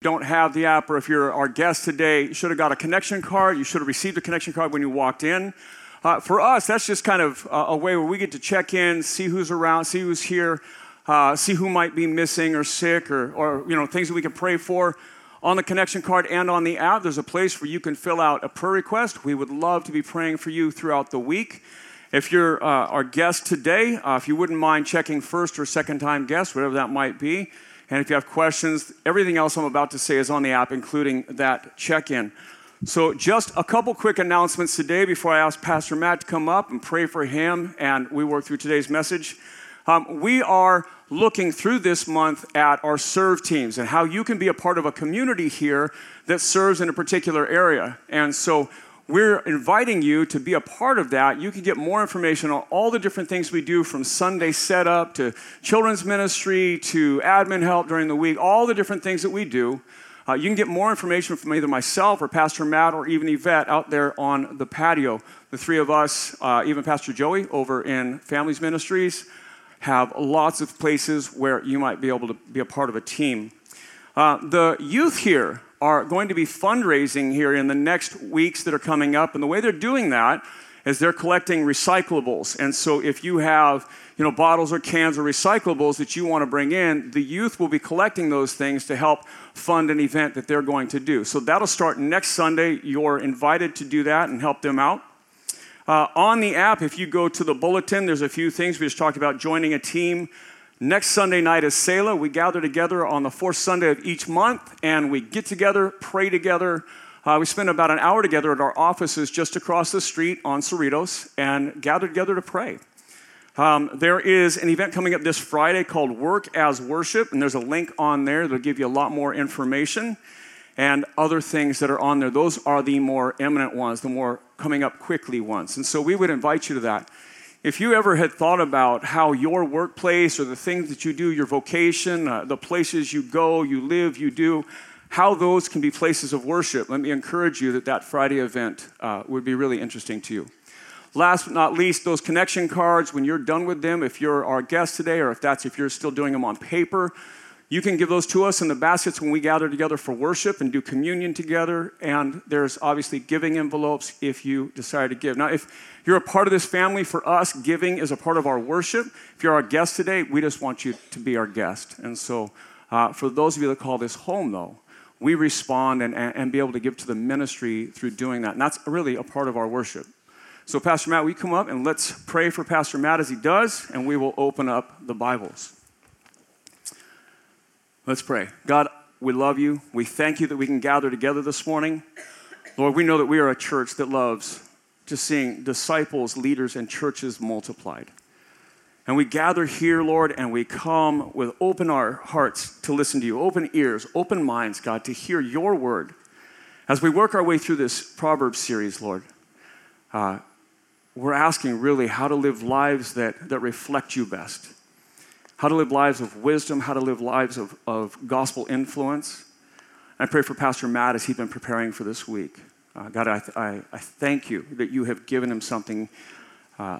don't have the app or if you're our guest today, you should have got a connection card. You should have received a connection card when you walked in. Uh, for us, that's just kind of a way where we get to check in, see who's around, see who's here, uh, see who might be missing or sick or, or you know things that we can pray for. On the connection card and on the app, there's a place where you can fill out a prayer request. We would love to be praying for you throughout the week. If you're uh, our guest today, uh, if you wouldn't mind checking first or second time guest, whatever that might be, and if you have questions, everything else I'm about to say is on the app, including that check in. So, just a couple quick announcements today before I ask Pastor Matt to come up and pray for him and we work through today's message. Um, we are looking through this month at our serve teams and how you can be a part of a community here that serves in a particular area. And so, we're inviting you to be a part of that. You can get more information on all the different things we do from Sunday setup to children's ministry to admin help during the week, all the different things that we do. Uh, you can get more information from either myself or Pastor Matt or even Yvette out there on the patio. The three of us, uh, even Pastor Joey over in Families Ministries, have lots of places where you might be able to be a part of a team. Uh, the youth here are going to be fundraising here in the next weeks that are coming up. And the way they're doing that is they're collecting recyclables. And so if you have, you know, bottles or cans or recyclables that you want to bring in, the youth will be collecting those things to help fund an event that they're going to do. So that'll start next Sunday. You're invited to do that and help them out. Uh, on the app, if you go to the bulletin, there's a few things. We just talked about joining a team. Next Sunday night is Selah. We gather together on the fourth Sunday of each month and we get together, pray together. Uh, we spend about an hour together at our offices just across the street on Cerritos and gather together to pray. Um, there is an event coming up this Friday called Work as Worship, and there's a link on there that'll give you a lot more information and other things that are on there. Those are the more eminent ones, the more coming up quickly ones. And so we would invite you to that. If you ever had thought about how your workplace or the things that you do, your vocation, uh, the places you go, you live, you do, how those can be places of worship, let me encourage you that that Friday event uh, would be really interesting to you. Last but not least, those connection cards, when you're done with them, if you're our guest today, or if that's if you're still doing them on paper, you can give those to us in the baskets when we gather together for worship and do communion together. And there's obviously giving envelopes if you decide to give. Now, if you're a part of this family, for us, giving is a part of our worship. If you're our guest today, we just want you to be our guest. And so, uh, for those of you that call this home, though, we respond and, and be able to give to the ministry through doing that. And that's really a part of our worship. So, Pastor Matt, we come up and let's pray for Pastor Matt as he does, and we will open up the Bibles. Let's pray. God, we love you. We thank you that we can gather together this morning. Lord, we know that we are a church that loves just seeing disciples, leaders, and churches multiplied. And we gather here, Lord, and we come with open our hearts to listen to you, open ears, open minds, God, to hear your word. As we work our way through this Proverbs series, Lord, uh, we're asking really how to live lives that, that reflect you best how to live lives of wisdom, how to live lives of, of gospel influence. I pray for Pastor Matt as he's been preparing for this week. Uh, God, I, I, I, thank you that you have given him something uh,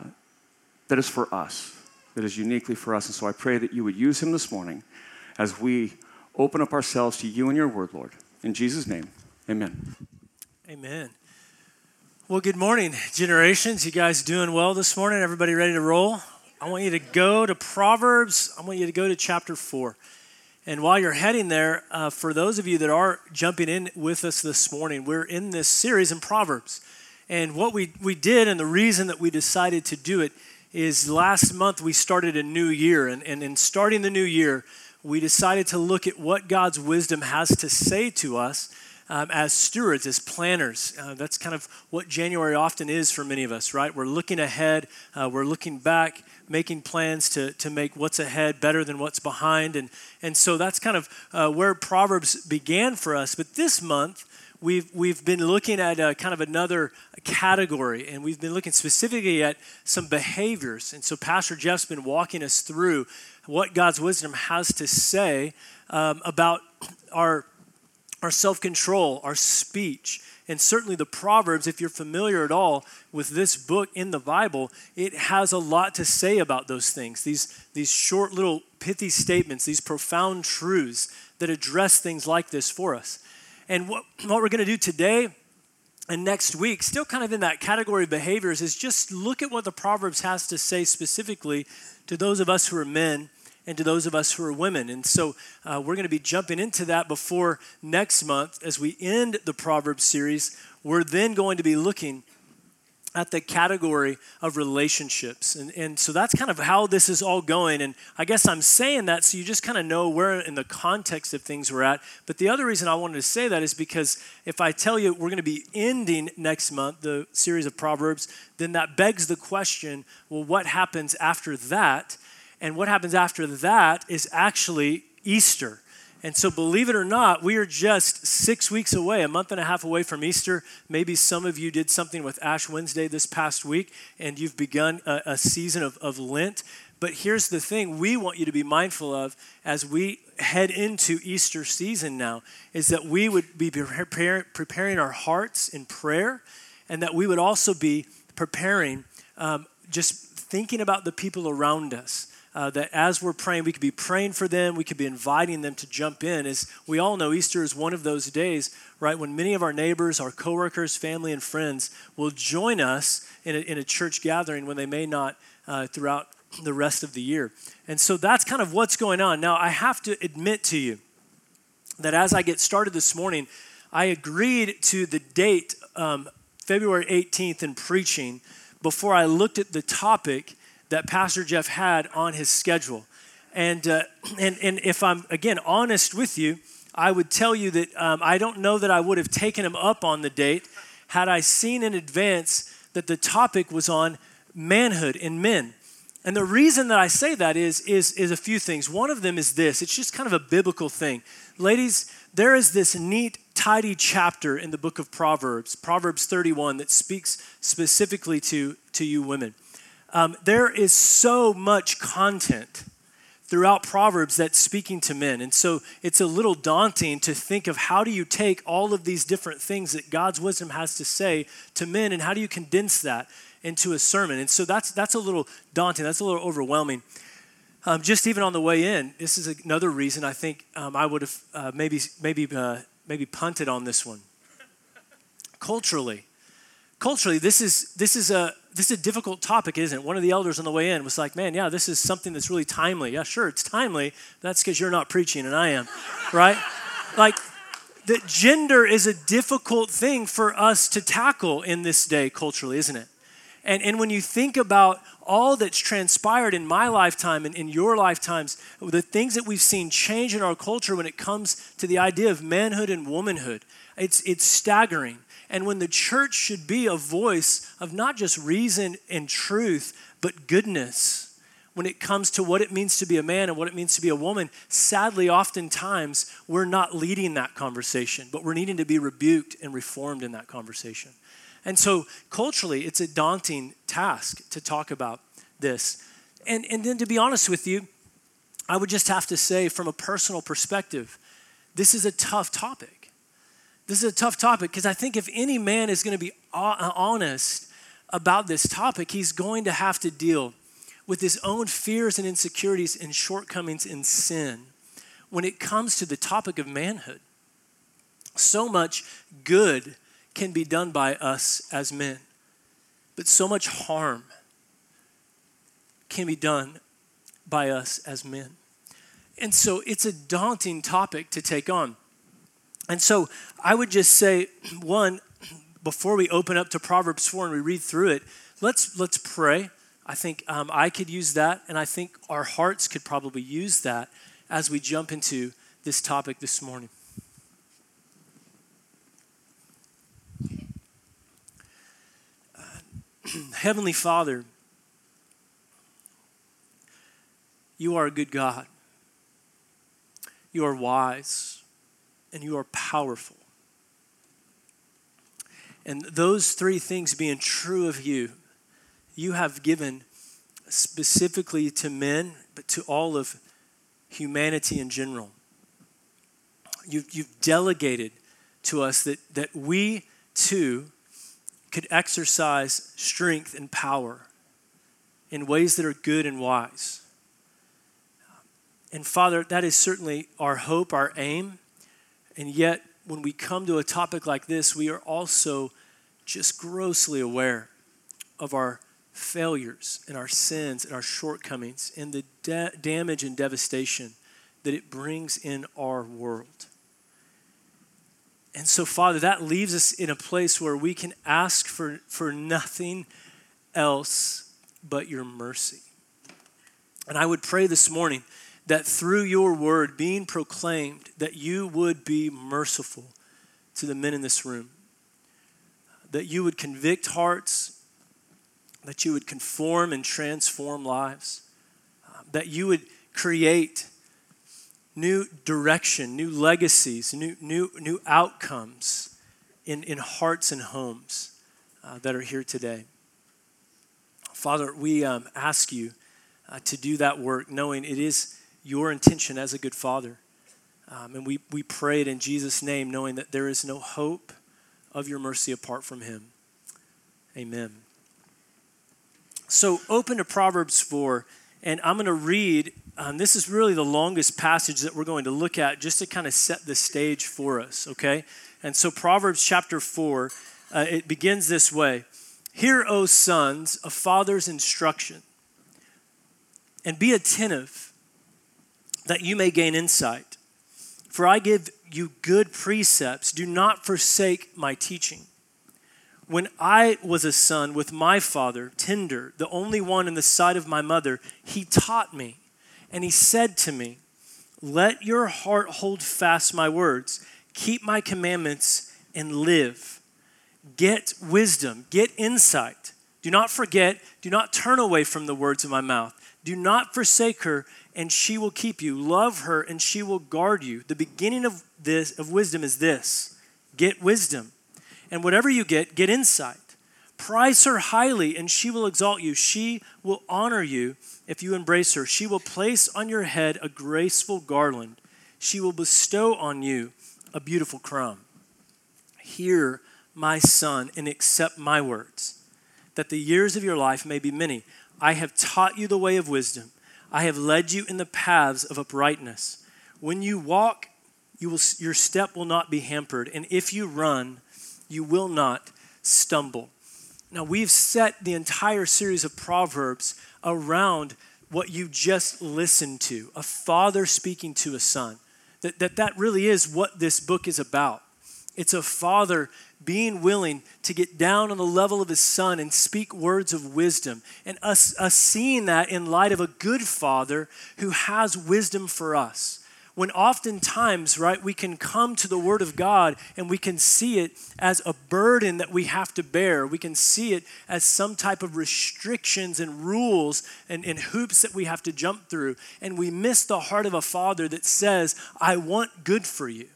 that is for us, that is uniquely for us. And so I pray that you would use him this morning as we open up ourselves to you and your word, Lord. In Jesus' name, amen. Amen. Well, good morning, generations. You guys doing well this morning? Everybody ready to roll? I want you to go to Proverbs. I want you to go to chapter 4. And while you're heading there, uh, for those of you that are jumping in with us this morning, we're in this series in Proverbs. And what we, we did, and the reason that we decided to do it, is last month we started a new year. And, and in starting the new year, we decided to look at what God's wisdom has to say to us um, as stewards, as planners. Uh, that's kind of what January often is for many of us, right? We're looking ahead, uh, we're looking back, making plans to, to make what's ahead better than what's behind. And, and so that's kind of uh, where Proverbs began for us. But this month, we've, we've been looking at a, kind of another category, and we've been looking specifically at some behaviors. And so Pastor Jeff's been walking us through what God's wisdom has to say um, about our our self control, our speech. And certainly the Proverbs, if you're familiar at all with this book in the Bible, it has a lot to say about those things. These, these short little pithy statements, these profound truths that address things like this for us. And what, what we're going to do today and next week, still kind of in that category of behaviors, is just look at what the Proverbs has to say specifically to those of us who are men and to those of us who are women. And so uh, we're going to be jumping into that before next month as we end the Proverbs series. We're then going to be looking at the category of relationships. And, and so that's kind of how this is all going. And I guess I'm saying that so you just kind of know where in the context of things we're at. But the other reason I wanted to say that is because if I tell you we're going to be ending next month the series of Proverbs, then that begs the question well, what happens after that? And what happens after that is actually Easter. And so, believe it or not, we are just six weeks away, a month and a half away from Easter. Maybe some of you did something with Ash Wednesday this past week, and you've begun a, a season of, of Lent. But here's the thing we want you to be mindful of as we head into Easter season now is that we would be prepare, preparing our hearts in prayer, and that we would also be preparing, um, just thinking about the people around us uh, that as we're praying, we could be praying for them, we could be inviting them to jump in. As we all know, Easter is one of those days, right, when many of our neighbors, our coworkers, family, and friends will join us in a, in a church gathering when they may not uh, throughout the rest of the year. And so that's kind of what's going on. Now, I have to admit to you that as I get started this morning, I agreed to the date, um, February 18th, in preaching before I looked at the topic that Pastor Jeff had on his schedule. And, uh, and, and if I'm, again, honest with you, I would tell you that um, I don't know that I would have taken him up on the date had I seen in advance that the topic was on manhood in men. And the reason that I say that is, is, is a few things. One of them is this it's just kind of a biblical thing. Ladies, there is this neat, tidy chapter in the book of Proverbs, Proverbs 31, that speaks specifically to, to you women. Um, there is so much content throughout Proverbs that's speaking to men. And so it's a little daunting to think of how do you take all of these different things that God's wisdom has to say to men and how do you condense that into a sermon. And so that's, that's a little daunting, that's a little overwhelming. Um, just even on the way in, this is another reason I think um, I would have uh, maybe, maybe, uh, maybe punted on this one. Culturally, culturally, this is, this is a, this is a difficult topic, isn't it? One of the elders on the way in was like, man, yeah, this is something that's really timely. Yeah, sure, it's timely. That's because you're not preaching and I am, right? Like, that gender is a difficult thing for us to tackle in this day culturally, isn't it? And, and when you think about all that's transpired in my lifetime and in your lifetimes, the things that we've seen change in our culture when it comes to the idea of manhood and womanhood, it's, it's staggering and when the church should be a voice of not just reason and truth, but goodness when it comes to what it means to be a man and what it means to be a woman, sadly, oftentimes we're not leading that conversation, but we're needing to be rebuked and reformed in that conversation. And so, culturally, it's a daunting task to talk about this. And, and then, to be honest with you, I would just have to say, from a personal perspective, this is a tough topic. This is a tough topic because I think if any man is going to be uh, honest about this topic, he's going to have to deal with his own fears and insecurities and shortcomings in sin when it comes to the topic of manhood. So much good can be done by us as men, but so much harm can be done by us as men. And so it's a daunting topic to take on. And so I would just say, one, before we open up to Proverbs 4 and we read through it, let's, let's pray. I think um, I could use that, and I think our hearts could probably use that as we jump into this topic this morning. Heavenly Father, you are a good God. You are wise and you are powerful. And those three things being true of you, you have given specifically to men, but to all of humanity in general. You've, you've delegated to us that, that we too could exercise strength and power in ways that are good and wise. And Father, that is certainly our hope, our aim. And yet, when we come to a topic like this, we are also just grossly aware of our failures and our sins and our shortcomings and the da- damage and devastation that it brings in our world. And so, Father, that leaves us in a place where we can ask for, for nothing else but your mercy. And I would pray this morning that through your word being proclaimed, that you would be merciful to the men in this room, that you would convict hearts, that you would conform and transform lives, that you would create new direction, new legacies, new, new, new outcomes in, in hearts and homes uh, that are here today. Father, we um, ask you uh, to do that work, knowing it is your intention as a good father. Um, and we, we pray it in Jesus' name, knowing that there is no hope of your mercy apart from him. Amen. So open to Proverbs 4, and I'm going to read. Um, this is really the longest passage that we're going to look at just to kind of set the stage for us, okay? And so, Proverbs chapter 4, uh, it begins this way Hear, O sons, a father's instruction, and be attentive that you may gain insight. For I give you good precepts. Do not forsake my teaching. When I was a son with my father, tender, the only one in the sight of my mother, he taught me, and he said to me, Let your heart hold fast my words, keep my commandments, and live. Get wisdom, get insight. Do not forget, do not turn away from the words of my mouth. Do not forsake her, and she will keep you. Love her, and she will guard you. The beginning of this of wisdom is this: get wisdom, and whatever you get, get insight. Prize her highly, and she will exalt you. She will honor you if you embrace her. She will place on your head a graceful garland. She will bestow on you a beautiful crown. Hear, my son, and accept my words, that the years of your life may be many. I have taught you the way of wisdom. I have led you in the paths of uprightness. When you walk, you will, your step will not be hampered, and if you run, you will not stumble. Now, we've set the entire series of Proverbs around what you just listened to a father speaking to a son. That, that that really is what this book is about. It's a father being willing to get down on the level of his son and speak words of wisdom. And us, us seeing that in light of a good father who has wisdom for us. When oftentimes, right, we can come to the Word of God and we can see it as a burden that we have to bear. We can see it as some type of restrictions and rules and, and hoops that we have to jump through. And we miss the heart of a father that says, I want good for you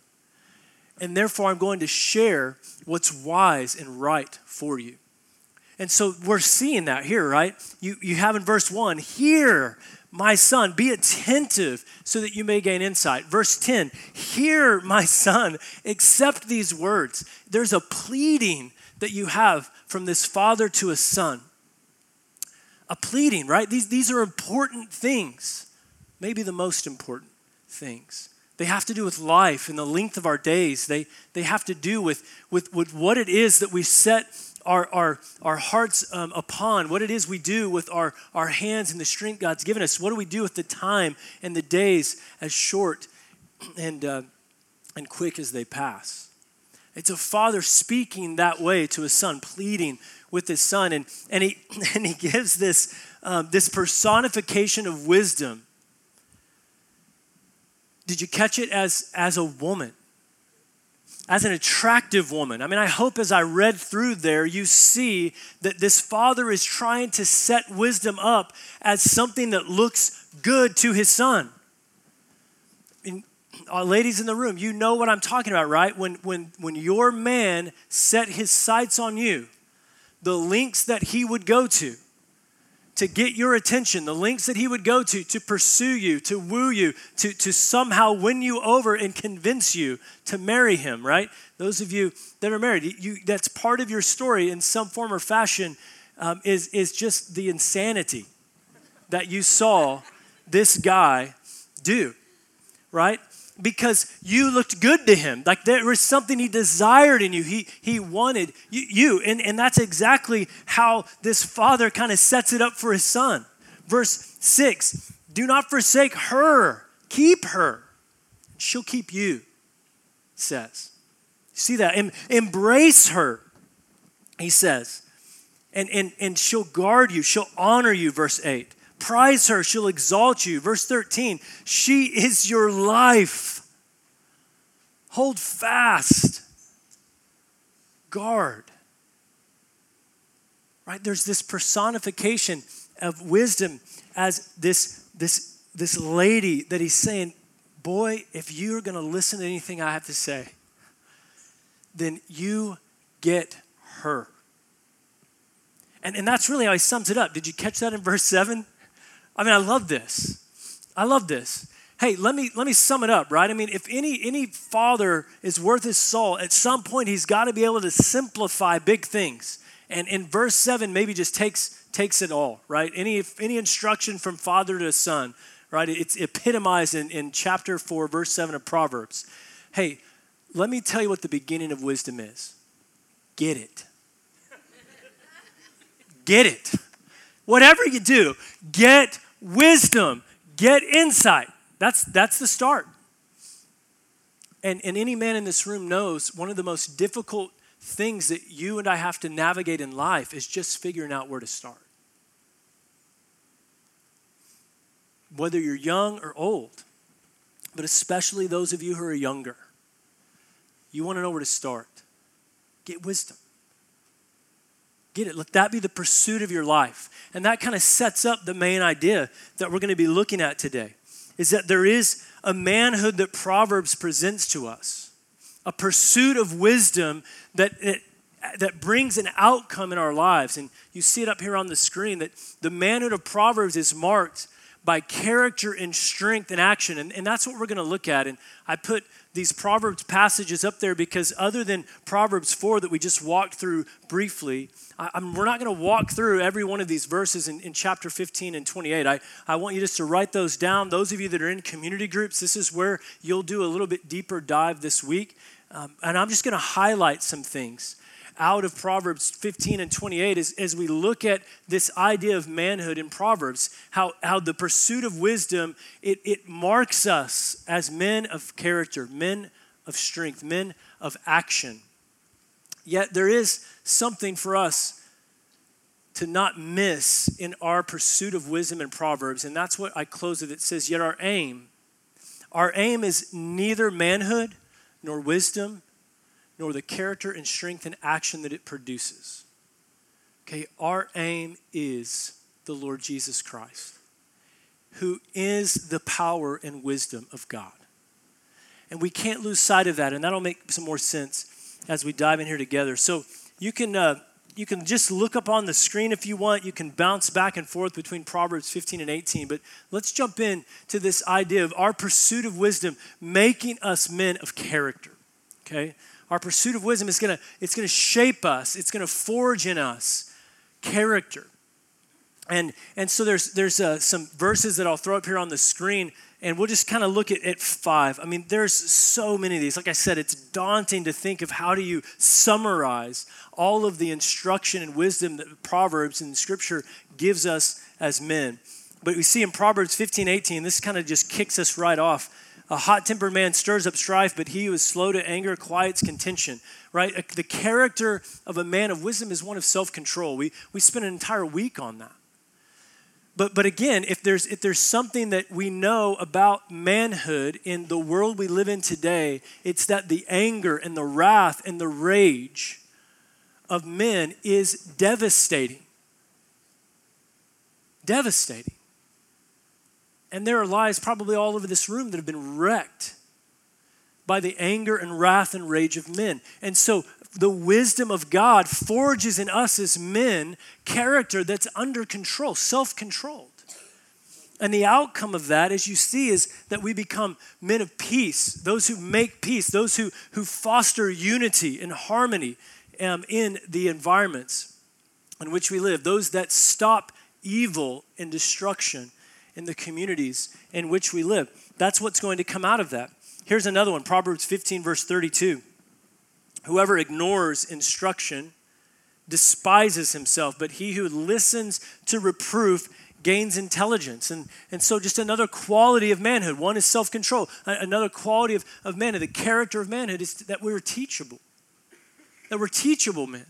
and therefore I'm going to share what's wise and right for you. And so we're seeing that here, right? You, you have in verse 1 Hear, my son, be attentive so that you may gain insight. Verse 10 Hear, my son, accept these words. There's a pleading that you have from this father to a son. A pleading, right? These, these are important things, maybe the most important things. They have to do with life and the length of our days. They, they have to do with, with, with what it is that we set our, our, our hearts um, upon, what it is we do with our, our hands and the strength God's given us. What do we do with the time and the days as short and, uh, and quick as they pass? It's a father speaking that way to his son, pleading with his son. And, and, he, and he gives this, um, this personification of wisdom did you catch it as, as a woman? As an attractive woman. I mean, I hope as I read through there, you see that this father is trying to set wisdom up as something that looks good to his son. And, uh, ladies in the room, you know what I'm talking about, right? When, when, when your man set his sights on you, the links that he would go to, to get your attention, the lengths that he would go to to pursue you, to woo you, to, to somehow win you over and convince you to marry him, right? Those of you that are married, you, that's part of your story in some form or fashion um, is, is just the insanity that you saw this guy do, right? Because you looked good to him. Like there was something he desired in you. He, he wanted you. you. And, and that's exactly how this father kind of sets it up for his son. Verse 6 Do not forsake her, keep her. She'll keep you, says. See that? Em- embrace her, he says. And, and, and she'll guard you, she'll honor you, verse 8. Prize her, she'll exalt you. Verse 13, she is your life. Hold fast, guard. Right? There's this personification of wisdom as this, this, this lady that he's saying, Boy, if you're going to listen to anything I have to say, then you get her. And, and that's really how he sums it up. Did you catch that in verse 7? I mean, I love this. I love this. Hey, let me let me sum it up, right? I mean, if any any father is worth his salt, at some point he's got to be able to simplify big things. And in verse 7 maybe just takes takes it all, right? Any any instruction from father to son, right? It's epitomized in, in chapter 4, verse 7 of Proverbs. Hey, let me tell you what the beginning of wisdom is. Get it. Get it. Whatever you do, get wisdom, get insight. That's, that's the start. And, and any man in this room knows one of the most difficult things that you and I have to navigate in life is just figuring out where to start. Whether you're young or old, but especially those of you who are younger, you want to know where to start. Get wisdom. Get it. Let that be the pursuit of your life. And that kind of sets up the main idea that we're going to be looking at today is that there is a manhood that Proverbs presents to us, a pursuit of wisdom that, that, that brings an outcome in our lives. And you see it up here on the screen that the manhood of Proverbs is marked by character and strength and action. And, and that's what we're going to look at. And I put these Proverbs passages up there because other than Proverbs 4 that we just walked through briefly, I, we're not going to walk through every one of these verses in, in chapter 15 and 28. I, I want you just to write those down. Those of you that are in community groups, this is where you'll do a little bit deeper dive this week. Um, and I'm just going to highlight some things out of Proverbs 15 and 28 as, as we look at this idea of manhood in Proverbs, how, how the pursuit of wisdom, it, it marks us as men of character, men of strength, men of action. Yet there is something for us to not miss in our pursuit of wisdom in Proverbs, and that's what I close with. It says, Yet our aim, our aim is neither manhood nor wisdom nor the character and strength and action that it produces. Okay, our aim is the Lord Jesus Christ, who is the power and wisdom of God. And we can't lose sight of that, and that'll make some more sense as we dive in here together. So you can. Uh, you can just look up on the screen if you want. You can bounce back and forth between Proverbs 15 and 18. But let's jump in to this idea of our pursuit of wisdom making us men of character. Okay? Our pursuit of wisdom is going to it's going to shape us. It's going to forge in us character. And, and so there's, there's uh, some verses that I'll throw up here on the screen, and we'll just kind of look at, at five. I mean, there's so many of these. Like I said, it's daunting to think of how do you summarize all of the instruction and wisdom that Proverbs and Scripture gives us as men. But we see in Proverbs 15, 18, this kind of just kicks us right off. A hot tempered man stirs up strife, but he who is slow to anger quiets contention. Right? The character of a man of wisdom is one of self control. We, we spend an entire week on that. But, but again, if there's, if there's something that we know about manhood in the world we live in today, it's that the anger and the wrath and the rage of men is devastating. Devastating. And there are lives probably all over this room that have been wrecked by the anger and wrath and rage of men. And so the wisdom of God forges in us as men character that's under control, self controlled. And the outcome of that, as you see, is that we become men of peace, those who make peace, those who, who foster unity and harmony um, in the environments in which we live, those that stop evil and destruction in the communities in which we live. that's what's going to come out of that. Here's another one Proverbs 15, verse 32. Whoever ignores instruction despises himself, but he who listens to reproof gains intelligence. And, and so, just another quality of manhood. One is self control, another quality of, of manhood, the character of manhood is that we're teachable, that we're teachable men.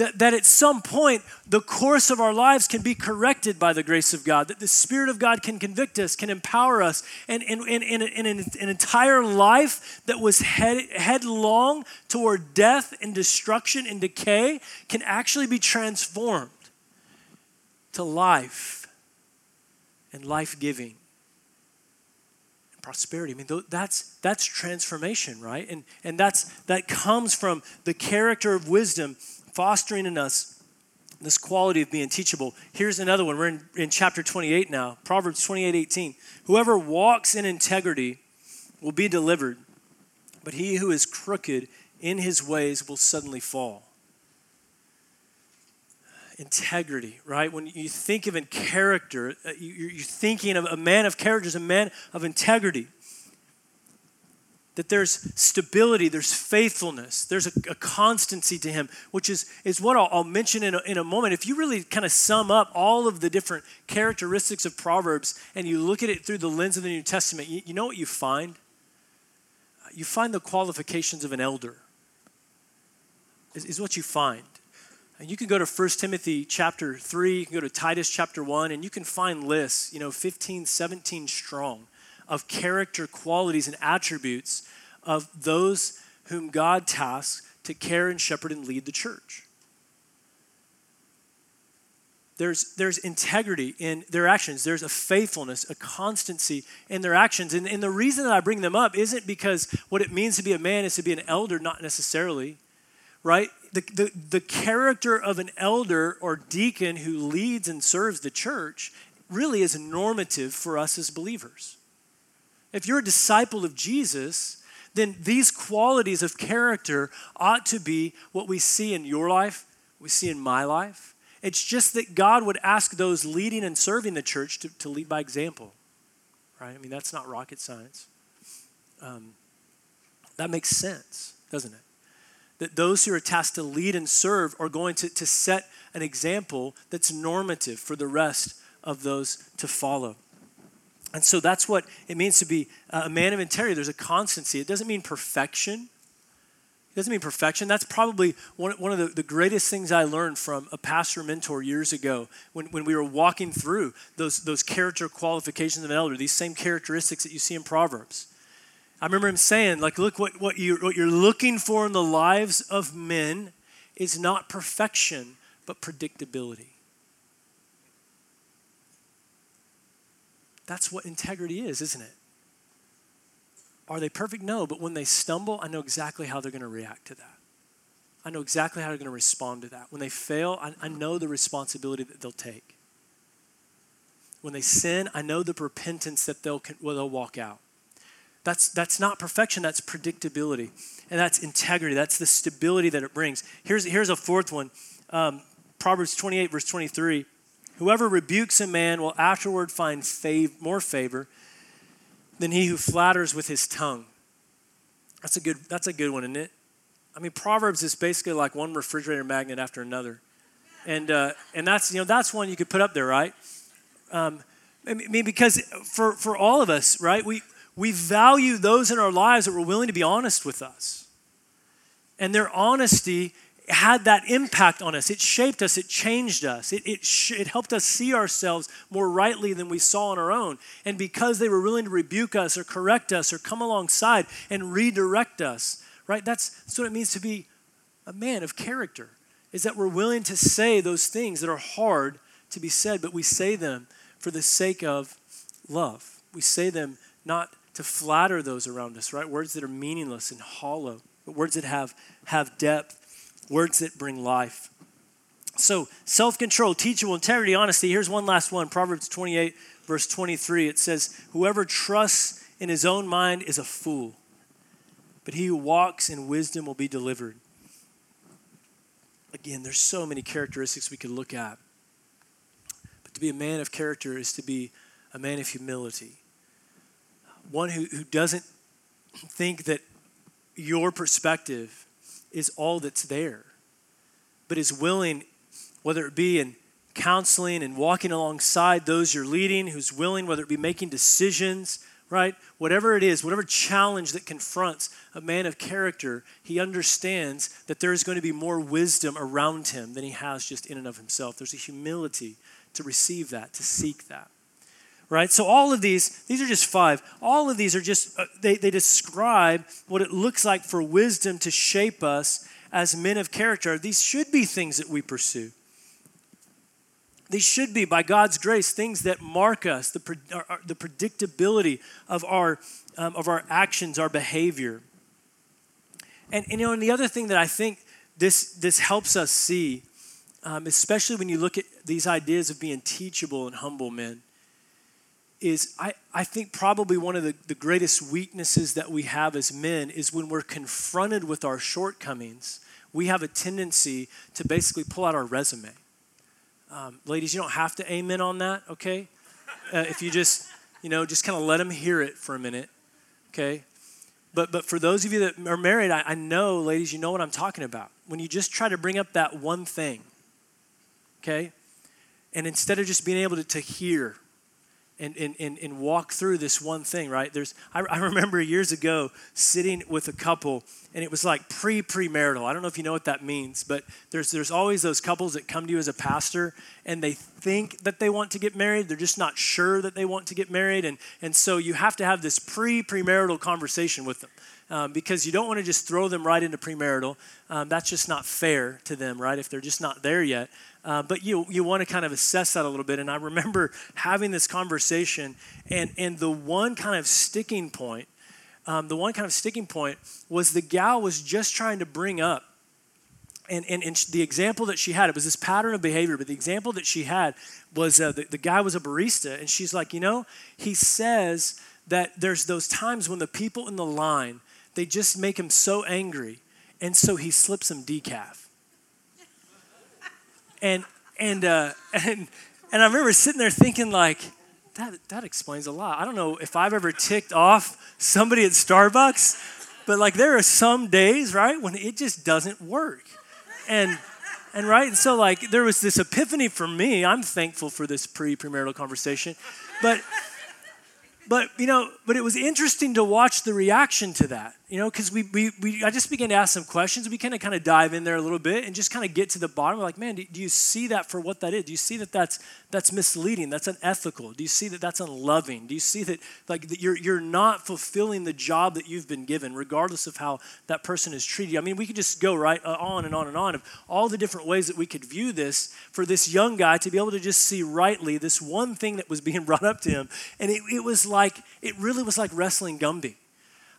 That, that at some point the course of our lives can be corrected by the grace of God, that the Spirit of God can convict us, can empower us, and in, in, in, in an, an, entire life that was head, headlong toward death and destruction and decay can actually be transformed to life and life giving and prosperity. I mean, that's, that's transformation, right? And, and that's, that comes from the character of wisdom fostering in us this quality of being teachable. Here's another one. We're in, in chapter 28 now, Proverbs 28 18. Whoever walks in integrity will be delivered, but he who is crooked in his ways will suddenly fall integrity, right? When you think of in character, uh, you're thinking of a man of character as a man of integrity. That there's stability, there's faithfulness, there's a, a constancy to him, which is, is what I'll, I'll mention in a, in a moment. If you really kind of sum up all of the different characteristics of Proverbs and you look at it through the lens of the New Testament, you, you know what you find? You find the qualifications of an elder, is, is what you find. And you can go to 1 Timothy chapter 3, you can go to Titus chapter 1, and you can find lists, you know, 15, 17 strong of character qualities and attributes of those whom God tasks to care and shepherd and lead the church. There's, there's integrity in their actions. There's a faithfulness, a constancy in their actions. And, and the reason that I bring them up isn't because what it means to be a man is to be an elder, not necessarily right? The, the, the character of an elder or deacon who leads and serves the church really is normative for us as believers. If you're a disciple of Jesus, then these qualities of character ought to be what we see in your life, we see in my life. It's just that God would ask those leading and serving the church to, to lead by example, right? I mean, that's not rocket science. Um, that makes sense, doesn't it? that those who are tasked to lead and serve are going to, to set an example that's normative for the rest of those to follow. And so that's what it means to be a man of integrity. There's a constancy. It doesn't mean perfection. It doesn't mean perfection. That's probably one, one of the, the greatest things I learned from a pastor mentor years ago when, when we were walking through those, those character qualifications of an elder, these same characteristics that you see in Proverbs. I remember him saying, like, look, what, what, you, what you're looking for in the lives of men is not perfection, but predictability. That's what integrity is, isn't it? Are they perfect? No, but when they stumble, I know exactly how they're going to react to that. I know exactly how they're going to respond to that. When they fail, I, I know the responsibility that they'll take. When they sin, I know the repentance that they'll, well, they'll walk out. That's, that's not perfection, that's predictability. And that's integrity, that's the stability that it brings. Here's, here's a fourth one um, Proverbs 28, verse 23. Whoever rebukes a man will afterward find fav- more favor than he who flatters with his tongue. That's a good, that's a good one, isn't it? I mean, Proverbs is basically like one refrigerator magnet after another. And, uh, and that's, you know, that's one you could put up there, right? Um, I mean, because for, for all of us, right, we, we value those in our lives that were willing to be honest with us. And their honesty had that impact on us. It shaped us, it changed us, it, it, sh- it helped us see ourselves more rightly than we saw on our own. And because they were willing to rebuke us or correct us or come alongside and redirect us, right? That's, that's what it means to be a man of character, is that we're willing to say those things that are hard to be said, but we say them for the sake of love. We say them not to flatter those around us, right? Words that are meaningless and hollow, but words that have, have depth, words that bring life. So, self control, teachable, integrity, honesty. Here's one last one Proverbs 28, verse 23. It says, Whoever trusts in his own mind is a fool, but he who walks in wisdom will be delivered. Again, there's so many characteristics we could look at. But to be a man of character is to be a man of humility, one who, who doesn't think that your perspective is all that's there, but is willing, whether it be in counseling and walking alongside those you're leading, who's willing, whether it be making decisions, right? Whatever it is, whatever challenge that confronts a man of character, he understands that there is going to be more wisdom around him than he has just in and of himself. There's a humility to receive that, to seek that. Right? So, all of these, these are just five. All of these are just, uh, they, they describe what it looks like for wisdom to shape us as men of character. These should be things that we pursue. These should be, by God's grace, things that mark us, the, the predictability of our, um, of our actions, our behavior. And, and, you know, and the other thing that I think this, this helps us see, um, especially when you look at these ideas of being teachable and humble men, is I, I think probably one of the, the greatest weaknesses that we have as men is when we're confronted with our shortcomings, we have a tendency to basically pull out our resume um, ladies, you don't have to amen on that, okay? Uh, if you just, you know, just kind of let them hear it for a minute, okay? But, but for those of you that are married, I, I know, ladies, you know what I'm talking about. When you just try to bring up that one thing, okay? And instead of just being able to, to hear and, and, and, and walk through this one thing, right? There's, I, I remember years ago sitting with a couple, and it was like pre premarital. I don't know if you know what that means, but there's, there's always those couples that come to you as a pastor, and they think that they want to get married. They're just not sure that they want to get married. And, and so you have to have this pre premarital conversation with them. Um, because you don't want to just throw them right into premarital. Um, that's just not fair to them, right? If they're just not there yet. Uh, but you, you want to kind of assess that a little bit. And I remember having this conversation, and, and the one kind of sticking point, um, the one kind of sticking point was the gal was just trying to bring up and, and, and, the example that she had, it was this pattern of behavior, but the example that she had was uh, the, the guy was a barista, and she's like, you know, he says that there's those times when the people in the line, they just make him so angry, and so he slips them decaf and and uh, and and I remember sitting there thinking like, that that explains a lot. I don't know if I've ever ticked off somebody at Starbucks, but like there are some days, right, when it just doesn't work, and and right, and so like there was this epiphany for me. I'm thankful for this pre-premarital conversation, but but you know, but it was interesting to watch the reaction to that you know, because we, we, we, I just began to ask some questions. We kind of kind of dive in there a little bit and just kind of get to the bottom. We're like, man, do, do, you see that for what that is? Do you see that that's that's misleading? That's unethical. Do you see that that's unloving? Do you see that like that you're you're not fulfilling the job that you've been given, regardless of how that person is treated? I mean, we could just go right uh, on and on and on of all the different ways that we could view this for this young guy to be able to just see rightly this one thing that was being brought up to him, and it, it was like it really was like wrestling Gumby.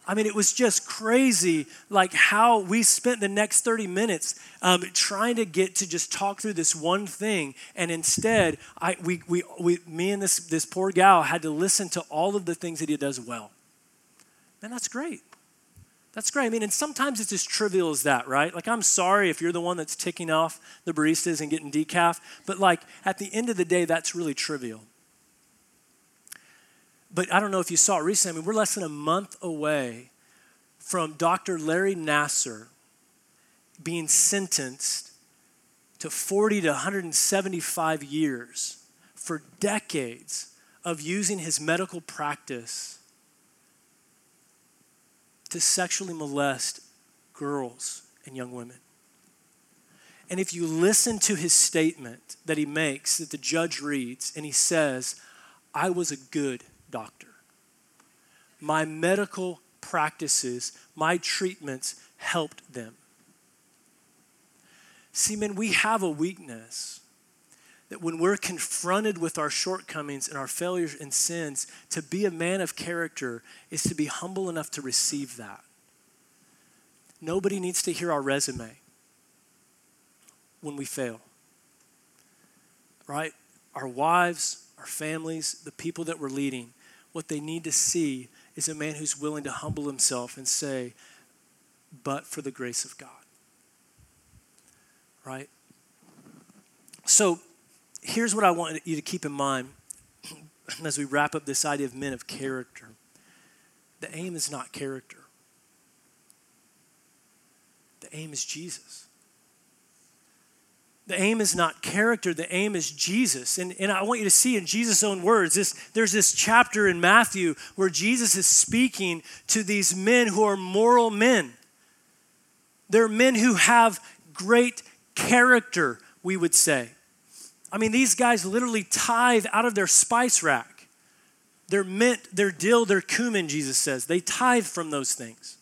I mean, it was just crazy, like how we spent the next 30 minutes um, trying to get to just talk through this one thing. And instead, I, we, we, we, me and this, this poor gal had to listen to all of the things that he does well. Man, that's great. That's great. I mean, and sometimes it's as trivial as that, right? Like, I'm sorry if you're the one that's ticking off the baristas and getting decaf, but like at the end of the day, that's really trivial. But I don't know if you saw it recently. I mean, we're less than a month away from Dr. Larry Nassar being sentenced to 40 to 175 years for decades of using his medical practice to sexually molest girls and young women. And if you listen to his statement that he makes, that the judge reads, and he says, I was a good doctor. My medical practices, my treatments helped them. See, men, we have a weakness that when we're confronted with our shortcomings and our failures and sins, to be a man of character is to be humble enough to receive that. Nobody needs to hear our resume when we fail. Right? Our wives, our families, the people that we're leading what they need to see is a man who's willing to humble himself and say, but for the grace of God. Right? So here's what I want you to keep in mind as we wrap up this idea of men of character. The aim is not character, the aim is Jesus. The aim is not character, the aim is Jesus. And, and I want you to see in Jesus' own words, this, there's this chapter in Matthew where Jesus is speaking to these men who are moral men. They're men who have great character, we would say. I mean, these guys literally tithe out of their spice rack. Their mint, their dill, their cumin, Jesus says. They tithe from those things.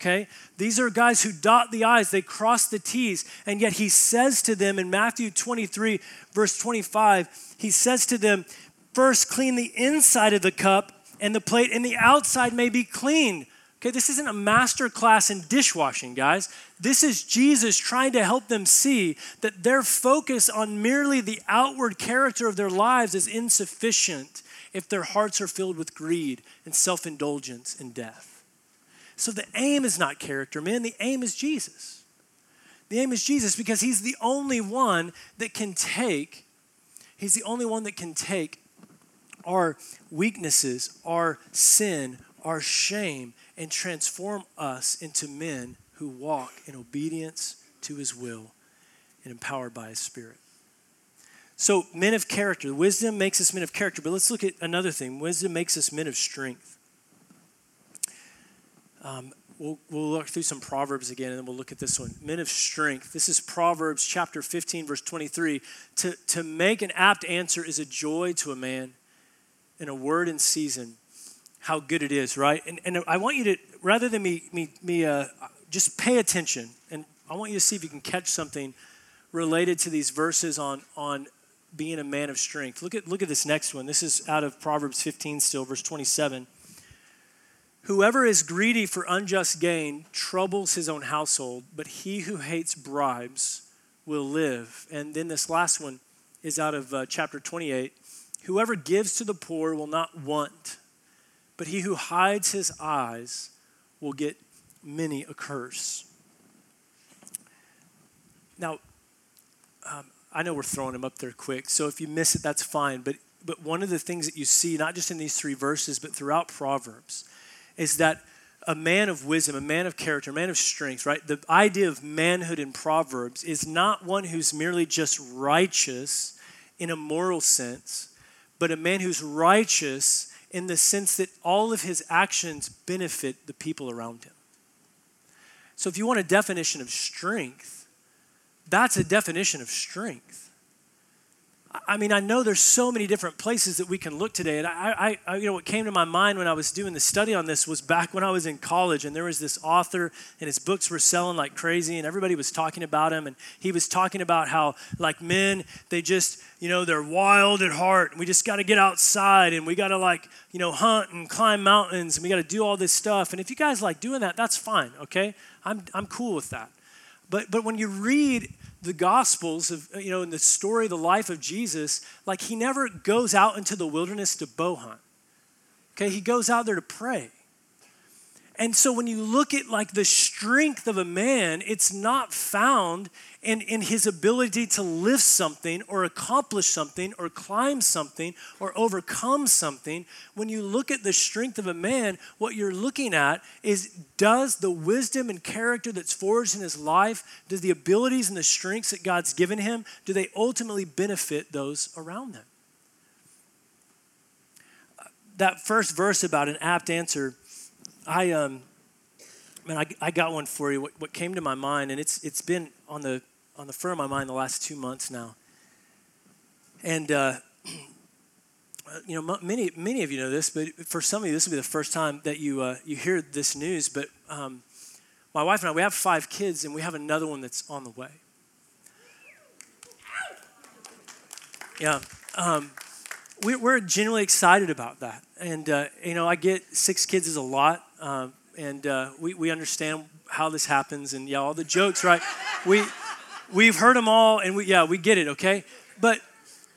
Okay? These are guys who dot the I's, they cross the T's, and yet he says to them in Matthew 23, verse 25, he says to them, First, clean the inside of the cup and the plate, and the outside may be cleaned. Okay, this isn't a master class in dishwashing, guys. This is Jesus trying to help them see that their focus on merely the outward character of their lives is insufficient if their hearts are filled with greed and self indulgence and death. So the aim is not character, man. The aim is Jesus. The aim is Jesus because he's the only one that can take, he's the only one that can take our weaknesses, our sin, our shame, and transform us into men who walk in obedience to his will and empowered by his spirit. So, men of character. Wisdom makes us men of character, but let's look at another thing. Wisdom makes us men of strength. Um, we'll, we'll look through some Proverbs again, and then we'll look at this one. Men of strength. This is Proverbs chapter 15, verse 23. To, to make an apt answer is a joy to a man, and a word in season how good it is, right? And, and I want you to, rather than me, me, me uh, just pay attention, and I want you to see if you can catch something related to these verses on, on being a man of strength. Look at, look at this next one. This is out of Proverbs 15 still, verse 27. Whoever is greedy for unjust gain troubles his own household, but he who hates bribes will live. And then this last one is out of uh, chapter 28. Whoever gives to the poor will not want but he who hides his eyes will get many a curse. Now, um, I know we're throwing them up there quick, so if you miss it, that's fine. But, but one of the things that you see, not just in these three verses, but throughout Proverbs, is that a man of wisdom, a man of character, a man of strength, right? The idea of manhood in Proverbs is not one who's merely just righteous in a moral sense, but a man who's righteous in the sense that all of his actions benefit the people around him. So, if you want a definition of strength, that's a definition of strength. I mean, I know there's so many different places that we can look today. And I, I, you know, what came to my mind when I was doing the study on this was back when I was in college, and there was this author, and his books were selling like crazy, and everybody was talking about him. And he was talking about how, like, men, they just, you know, they're wild at heart, and we just got to get outside, and we got to, like, you know, hunt and climb mountains, and we got to do all this stuff. And if you guys like doing that, that's fine, okay? I'm, I'm cool with that. But, but when you read the Gospels of, you know, in the story, the life of Jesus, like he never goes out into the wilderness to bow hunt. Okay, he goes out there to pray. And so when you look at like the strength of a man, it's not found in, in his ability to lift something or accomplish something or climb something or overcome something. When you look at the strength of a man, what you're looking at is does the wisdom and character that's forged in his life, does the abilities and the strengths that God's given him, do they ultimately benefit those around them? That first verse about an apt answer I um, man, I, I got one for you. What, what came to my mind, and it's it's been on the on the front of my mind the last two months now. And uh, you know, many many of you know this, but for some of you, this will be the first time that you uh, you hear this news. But um, my wife and I, we have five kids, and we have another one that's on the way. Yeah. Um, we're genuinely excited about that. And, uh, you know, I get six kids is a lot. Um, and uh, we, we understand how this happens and yeah all the jokes right? We we've heard them all and we yeah we get it okay? But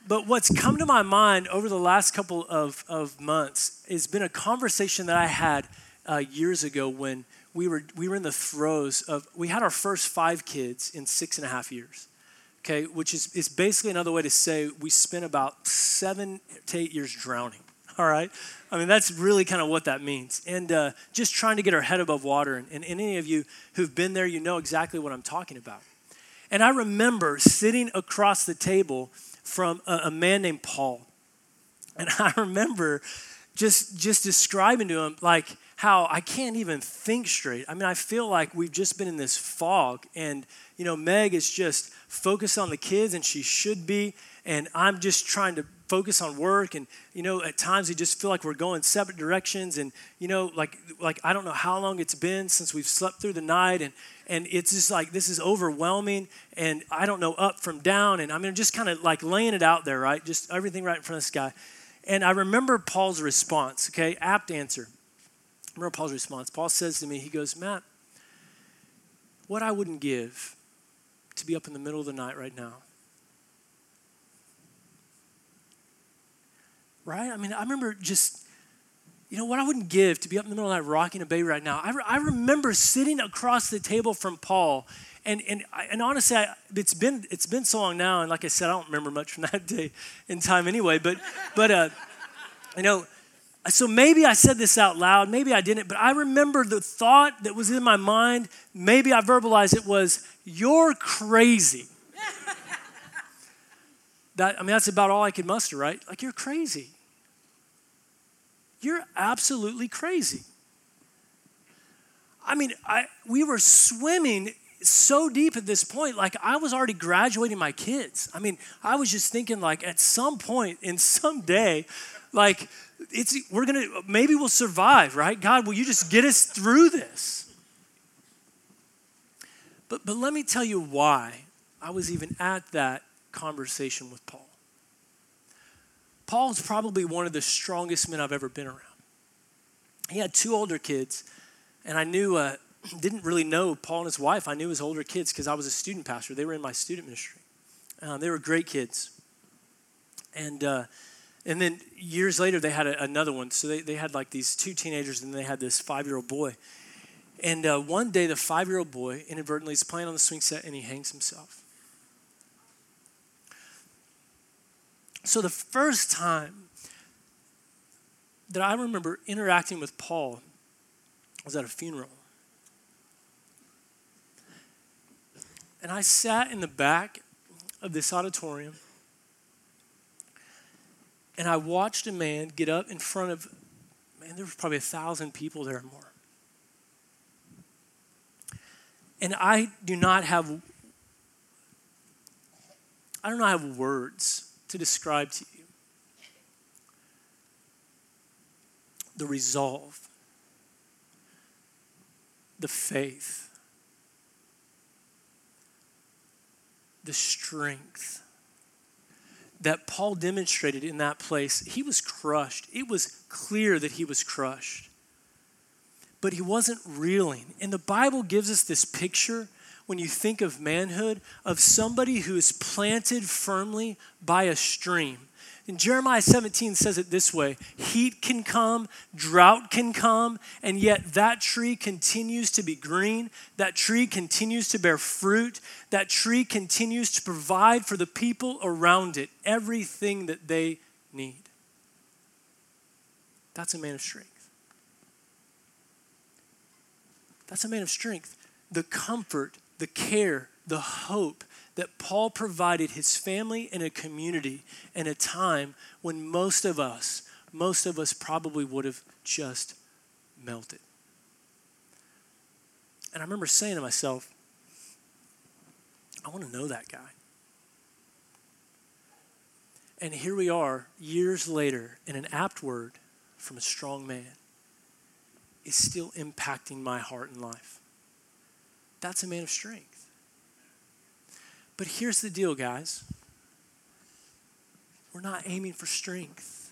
but what's come to my mind over the last couple of, of months has been a conversation that i had uh, years ago when we were we were in the throes of we had our first five kids in six and a half years okay, which is, is basically another way to say we spent about seven to eight years drowning. All right? I mean, that's really kind of what that means. And uh, just trying to get our head above water. And, and any of you who've been there, you know exactly what I'm talking about. And I remember sitting across the table from a, a man named Paul. And I remember just, just describing to him, like, how I can't even think straight. I mean, I feel like we've just been in this fog, and you know, Meg is just focused on the kids, and she should be, and I'm just trying to focus on work, and you know, at times we just feel like we're going separate directions, and you know, like like I don't know how long it's been since we've slept through the night, and and it's just like this is overwhelming, and I don't know up from down, and I mean, just kind of like laying it out there, right? Just everything right in front of this guy. And I remember Paul's response, okay, apt answer remember Paul's response. Paul says to me, he goes, Matt, what I wouldn't give to be up in the middle of the night right now. Right? I mean, I remember just, you know, what I wouldn't give to be up in the middle of the night rocking a baby right now. I, re- I remember sitting across the table from Paul, and, and, and honestly, I, it's, been, it's been so long now, and like I said, I don't remember much from that day in time anyway, but, but uh, you know, so maybe I said this out loud, maybe I didn't, but I remember the thought that was in my mind. Maybe I verbalized it was, You're crazy. that, I mean, that's about all I could muster, right? Like, you're crazy. You're absolutely crazy. I mean, I, we were swimming so deep at this point, like I was already graduating my kids. I mean, I was just thinking, like, at some point in some day, like it's we're gonna maybe we'll survive, right? God, will you just get us through this? But but let me tell you why I was even at that conversation with Paul. Paul's probably one of the strongest men I've ever been around. He had two older kids, and I knew uh, didn't really know Paul and his wife. I knew his older kids because I was a student pastor. They were in my student ministry. Uh, they were great kids, and. Uh, and then years later, they had a, another one. So they, they had like these two teenagers, and they had this five year old boy. And uh, one day, the five year old boy inadvertently is playing on the swing set and he hangs himself. So the first time that I remember interacting with Paul was at a funeral. And I sat in the back of this auditorium and I watched a man get up in front of, man, there was probably a thousand people there or more. And I do not have, I don't know have words to describe to you the resolve, the faith, the strength that Paul demonstrated in that place, he was crushed. It was clear that he was crushed. But he wasn't reeling. And the Bible gives us this picture when you think of manhood of somebody who is planted firmly by a stream. And Jeremiah 17 says it this way Heat can come, drought can come, and yet that tree continues to be green. That tree continues to bear fruit. That tree continues to provide for the people around it everything that they need. That's a man of strength. That's a man of strength. The comfort, the care, the hope that Paul provided his family and a community in a time when most of us, most of us probably would have just melted. And I remember saying to myself, I want to know that guy. And here we are, years later, and an apt word from a strong man is still impacting my heart and life. That's a man of strength. But here's the deal, guys we're not aiming for strength,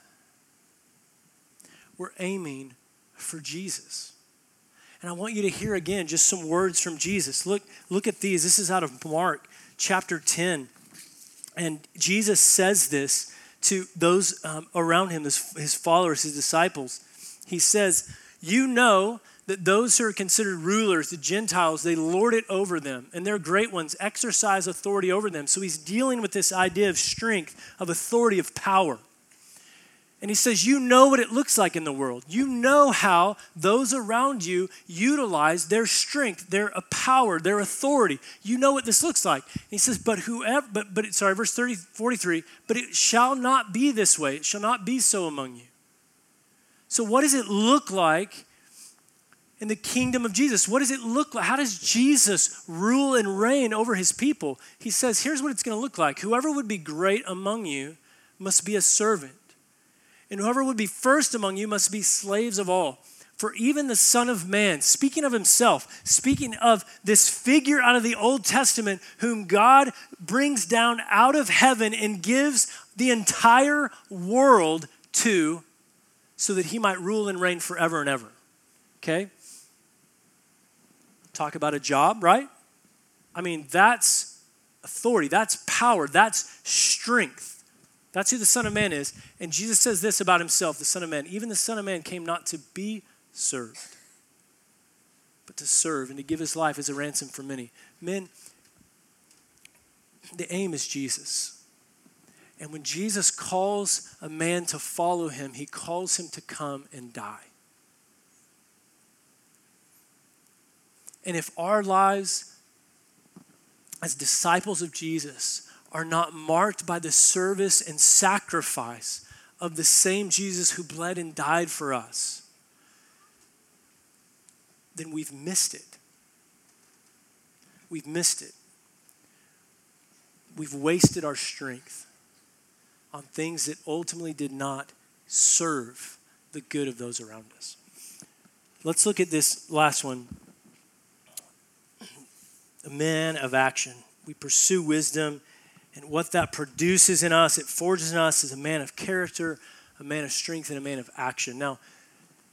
we're aiming for Jesus. And I want you to hear again just some words from Jesus. Look, look at these. This is out of Mark chapter 10. And Jesus says this to those um, around him, his, his followers, his disciples. He says, You know that those who are considered rulers, the Gentiles, they lord it over them, and their great ones exercise authority over them. So he's dealing with this idea of strength, of authority, of power. And he says, You know what it looks like in the world. You know how those around you utilize their strength, their uh, power, their authority. You know what this looks like. And he says, But whoever, but, but sorry, verse 30, 43, but it shall not be this way. It shall not be so among you. So, what does it look like in the kingdom of Jesus? What does it look like? How does Jesus rule and reign over his people? He says, Here's what it's going to look like. Whoever would be great among you must be a servant and whoever would be first among you must be slaves of all. For even the Son of Man, speaking of himself, speaking of this figure out of the Old Testament, whom God brings down out of heaven and gives the entire world to, so that he might rule and reign forever and ever. Okay? Talk about a job, right? I mean, that's authority, that's power, that's strength. That's who the Son of Man is. And Jesus says this about himself, the Son of Man. Even the Son of Man came not to be served, but to serve and to give his life as a ransom for many. Men, the aim is Jesus. And when Jesus calls a man to follow him, he calls him to come and die. And if our lives as disciples of Jesus are not marked by the service and sacrifice of the same Jesus who bled and died for us, then we've missed it. We've missed it. We've wasted our strength on things that ultimately did not serve the good of those around us. Let's look at this last one. A man of action. We pursue wisdom and what that produces in us, it forges in us as a man of character, a man of strength, and a man of action. Now,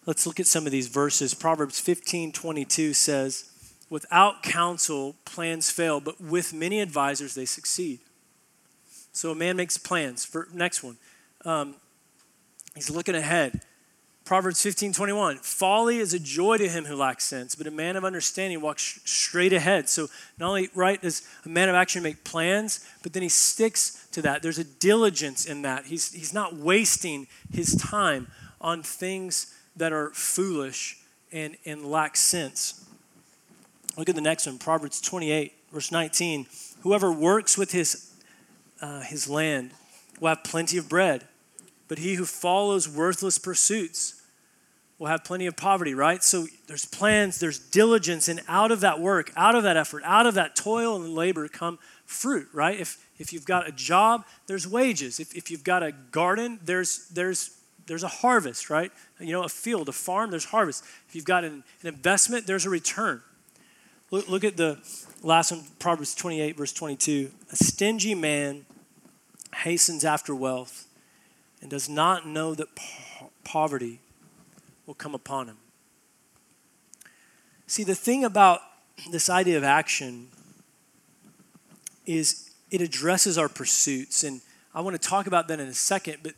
let's look at some of these verses. Proverbs 15 22 says, Without counsel, plans fail, but with many advisors, they succeed. So a man makes plans. For next one, um, he's looking ahead. Proverbs 15, 21. Folly is a joy to him who lacks sense, but a man of understanding walks straight ahead. So, not only, right, does a man of action make plans, but then he sticks to that. There's a diligence in that. He's, he's not wasting his time on things that are foolish and, and lack sense. Look at the next one Proverbs 28, verse 19. Whoever works with his, uh, his land will have plenty of bread but he who follows worthless pursuits will have plenty of poverty, right? So there's plans, there's diligence, and out of that work, out of that effort, out of that toil and labor come fruit, right? If, if you've got a job, there's wages. If, if you've got a garden, there's, there's, there's a harvest, right? You know, a field, a farm, there's harvest. If you've got an, an investment, there's a return. Look, look at the last one, Proverbs 28, verse 22. A stingy man hastens after wealth and does not know that po- poverty will come upon him. See, the thing about this idea of action is it addresses our pursuits. And I want to talk about that in a second, but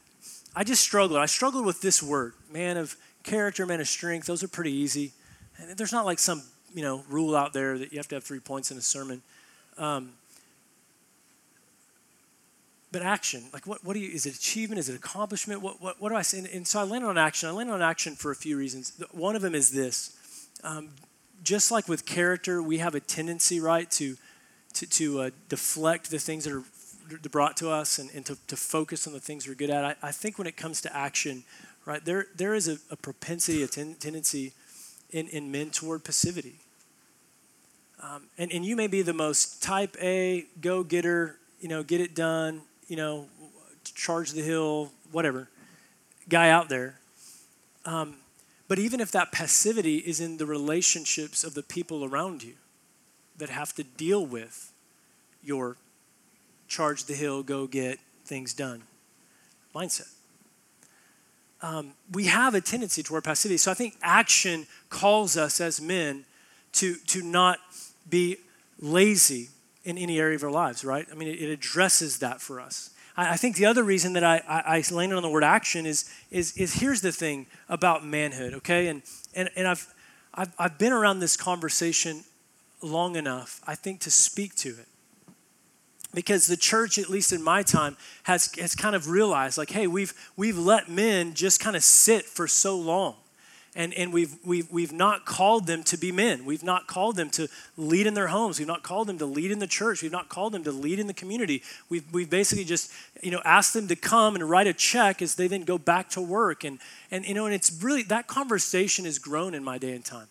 I just struggled. I struggled with this word man of character, man of strength. Those are pretty easy. And there's not like some you know rule out there that you have to have three points in a sermon. Um, but action like what, what do you is it achievement? Is it accomplishment? What, what, what do i say and, and, so i landed on action. I landed on action for a few reasons. One of them is this. Um, just like with character we have a tendency right to to, to uh, deflect the things that are brought to us and, and to, to focus on the things we're good at. I, I think when it comes to action right there there is a, a propensity a ten, tendency in, in men toward passivity. Um, and, and you may be the most type a go-getter you know get it done you know, charge the hill, whatever, guy out there. Um, but even if that passivity is in the relationships of the people around you that have to deal with your charge the hill, go get things done mindset. Um, we have a tendency toward passivity. So I think action calls us as men to, to not be lazy in any area of our lives, right? I mean, it, it addresses that for us. I, I, think the other reason that I, I, I landed on the word action is, is, is here's the thing about manhood, okay? And, and, and I've, I've, I've been around this conversation long enough, I think, to speak to it. Because the church, at least in my time, has, has kind of realized like, hey, we've, we've let men just kind of sit for so long and, and we've, we've, we've not called them to be men. We've not called them to lead in their homes. We've not called them to lead in the church. We've not called them to lead in the community. We've, we've basically just, you know, asked them to come and write a check as they then go back to work. And, and you know, and it's really, that conversation has grown in my day and time.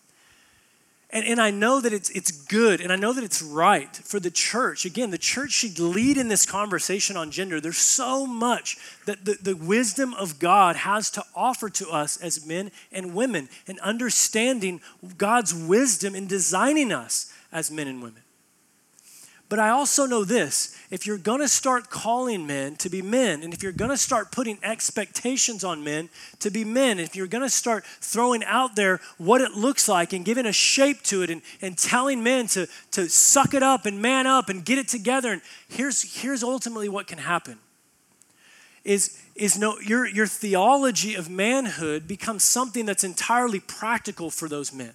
And, and I know that it's, it's good and I know that it's right for the church. Again, the church should lead in this conversation on gender. There's so much that the, the wisdom of God has to offer to us as men and women and understanding God's wisdom in designing us as men and women. But I also know this if you're going to start calling men to be men, and if you're going to start putting expectations on men to be men, if you're going to start throwing out there what it looks like and giving a shape to it and, and telling men to, to suck it up and man up and get it together, and here's, here's ultimately what can happen is, is no, your, your theology of manhood becomes something that's entirely practical for those men.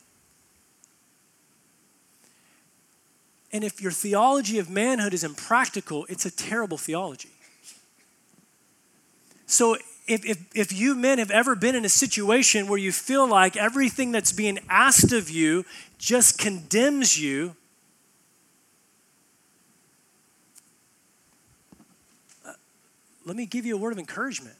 And if your theology of manhood is impractical, it's a terrible theology. So if, if, if you men have ever been in a situation where you feel like everything that's being asked of you just condemns you, uh, let me give you a word of encouragement.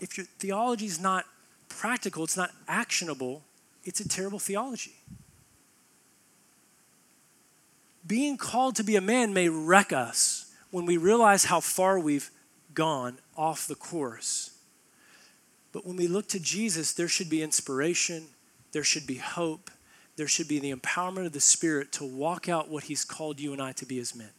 If your theology is not practical, it's not actionable, it's a terrible theology being called to be a man may wreck us when we realize how far we've gone off the course. But when we look to Jesus, there should be inspiration, there should be hope, there should be the empowerment of the Spirit to walk out what He's called you and I to be as men.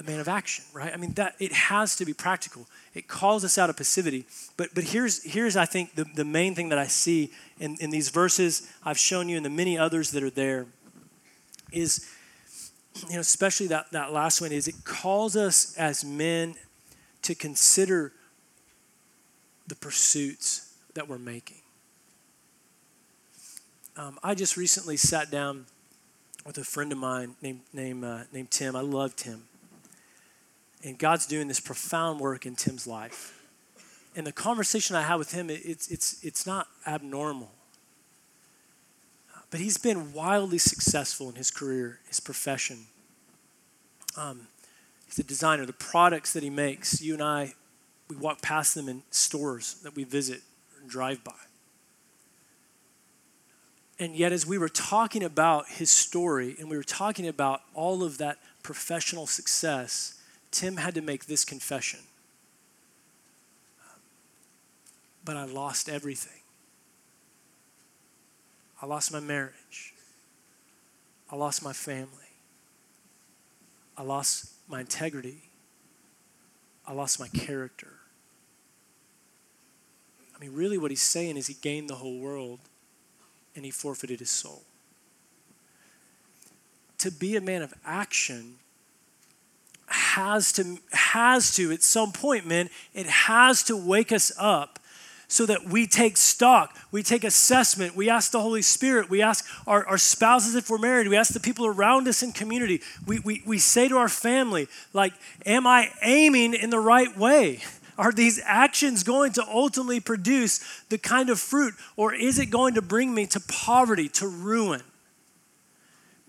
A man of action, right? I mean, that it has to be practical. It calls us out of passivity. But but here's here's I think the, the main thing that I see in, in these verses I've shown you and the many others that are there is, you know, especially that, that last one, is it calls us as men to consider the pursuits that we're making. Um, I just recently sat down with a friend of mine named, named, uh, named Tim. I love Tim. And God's doing this profound work in Tim's life. And the conversation I had with him, it's, it's, it's not abnormal. But he's been wildly successful in his career, his profession. Um, he's a designer. The products that he makes, you and I, we walk past them in stores that we visit and drive by. And yet, as we were talking about his story and we were talking about all of that professional success, Tim had to make this confession. But I lost everything. I lost my marriage. I lost my family. I lost my integrity. I lost my character. I mean, really, what he's saying is he gained the whole world and he forfeited his soul. To be a man of action has to, has to, at some point, man, it has to wake us up so that we take stock, we take assessment, we ask the Holy Spirit, we ask our, our spouses if we're married, we ask the people around us in community, we, we, we say to our family, like, am I aiming in the right way? Are these actions going to ultimately produce the kind of fruit, or is it going to bring me to poverty, to ruin?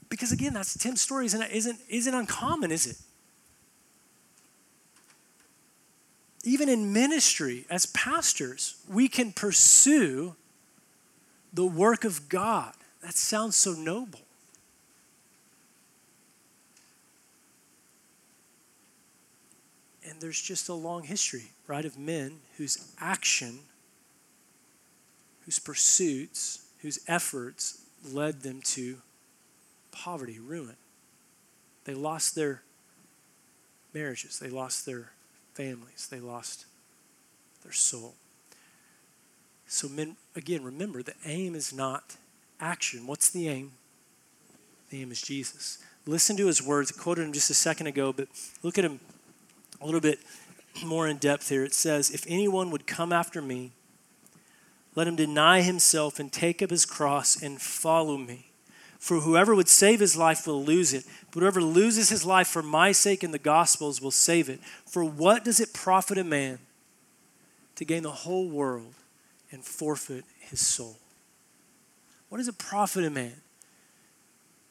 Because again, that's Tim's story isn't, isn't, isn't uncommon, is it? Even in ministry as pastors, we can pursue the work of God. That sounds so noble. And there's just a long history, right, of men whose action, whose pursuits, whose efforts led them to poverty, ruin. They lost their marriages, they lost their families. They lost their soul. So, men, again, remember the aim is not action. What's the aim? The aim is Jesus. Listen to his words. I quoted him just a second ago, but look at him a little bit more in depth here. It says, If anyone would come after me, let him deny himself and take up his cross and follow me. For whoever would save his life will lose it, but whoever loses his life for my sake and the gospel's will save it. For what does it profit a man to gain the whole world and forfeit his soul? What does it profit a man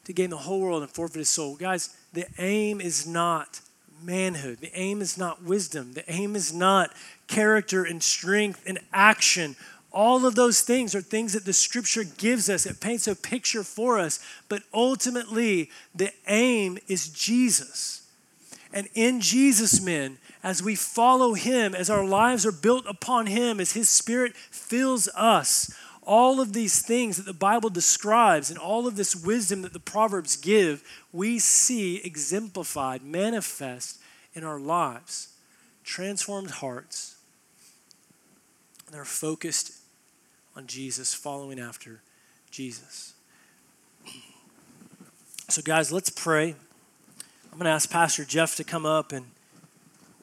to gain the whole world and forfeit his soul? Guys, the aim is not manhood. The aim is not wisdom. The aim is not character and strength and action all of those things are things that the scripture gives us. It paints a picture for us. But ultimately, the aim is Jesus. And in Jesus, men, as we follow him, as our lives are built upon him, as his spirit fills us, all of these things that the Bible describes and all of this wisdom that the Proverbs give, we see exemplified, manifest in our lives. Transformed hearts. They're focused on Jesus, following after Jesus. So, guys, let's pray. I'm going to ask Pastor Jeff to come up and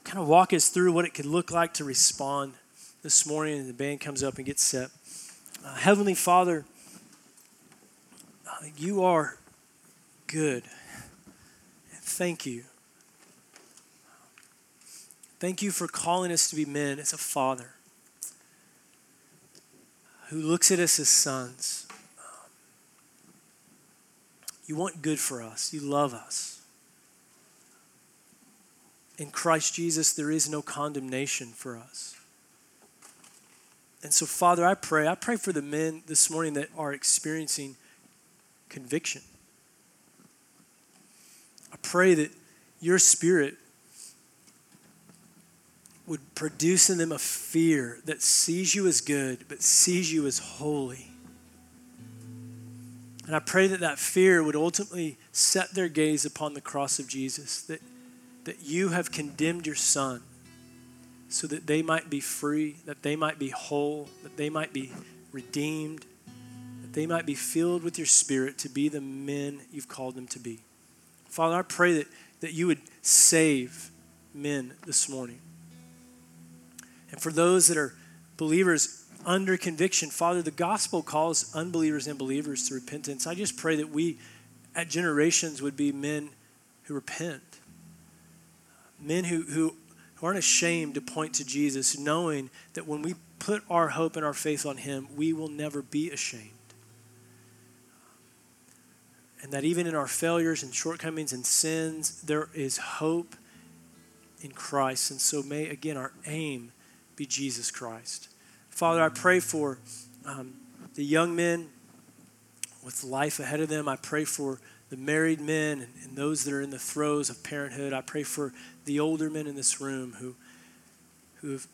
kind of walk us through what it could look like to respond this morning, and the band comes up and gets set. Uh, Heavenly Father, uh, you are good. Thank you. Thank you for calling us to be men as a father who looks at us as sons. Um, you want good for us, you love us. In Christ Jesus, there is no condemnation for us. And so, Father, I pray, I pray for the men this morning that are experiencing conviction. I pray that your spirit would produce in them a fear that sees you as good, but sees you as holy. And I pray that that fear would ultimately set their gaze upon the cross of Jesus, that, that you have condemned your son so that they might be free, that they might be whole, that they might be redeemed, that they might be filled with your spirit to be the men you've called them to be. Father, I pray that, that you would save men this morning. And for those that are believers under conviction, Father, the gospel calls unbelievers and believers to repentance. I just pray that we at generations would be men who repent, men who, who aren't ashamed to point to Jesus, knowing that when we put our hope and our faith on Him, we will never be ashamed. And that even in our failures and shortcomings and sins, there is hope in Christ. And so may, again, our aim be Jesus Christ. Father, I pray for um, the young men with life ahead of them. I pray for the married men and, and those that are in the throes of parenthood. I pray for the older men in this room who, who have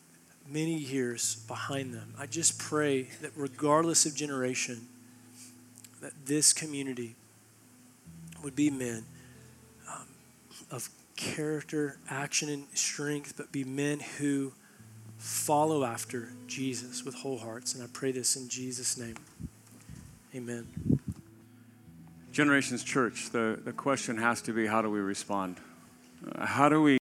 many years behind them. I just pray that regardless of generation, that this community would be men um, of character, action, and strength, but be men who follow after Jesus with whole hearts. And I pray this in Jesus' name. Amen. Generations Church, the, the question has to be how do we respond? Uh, how do we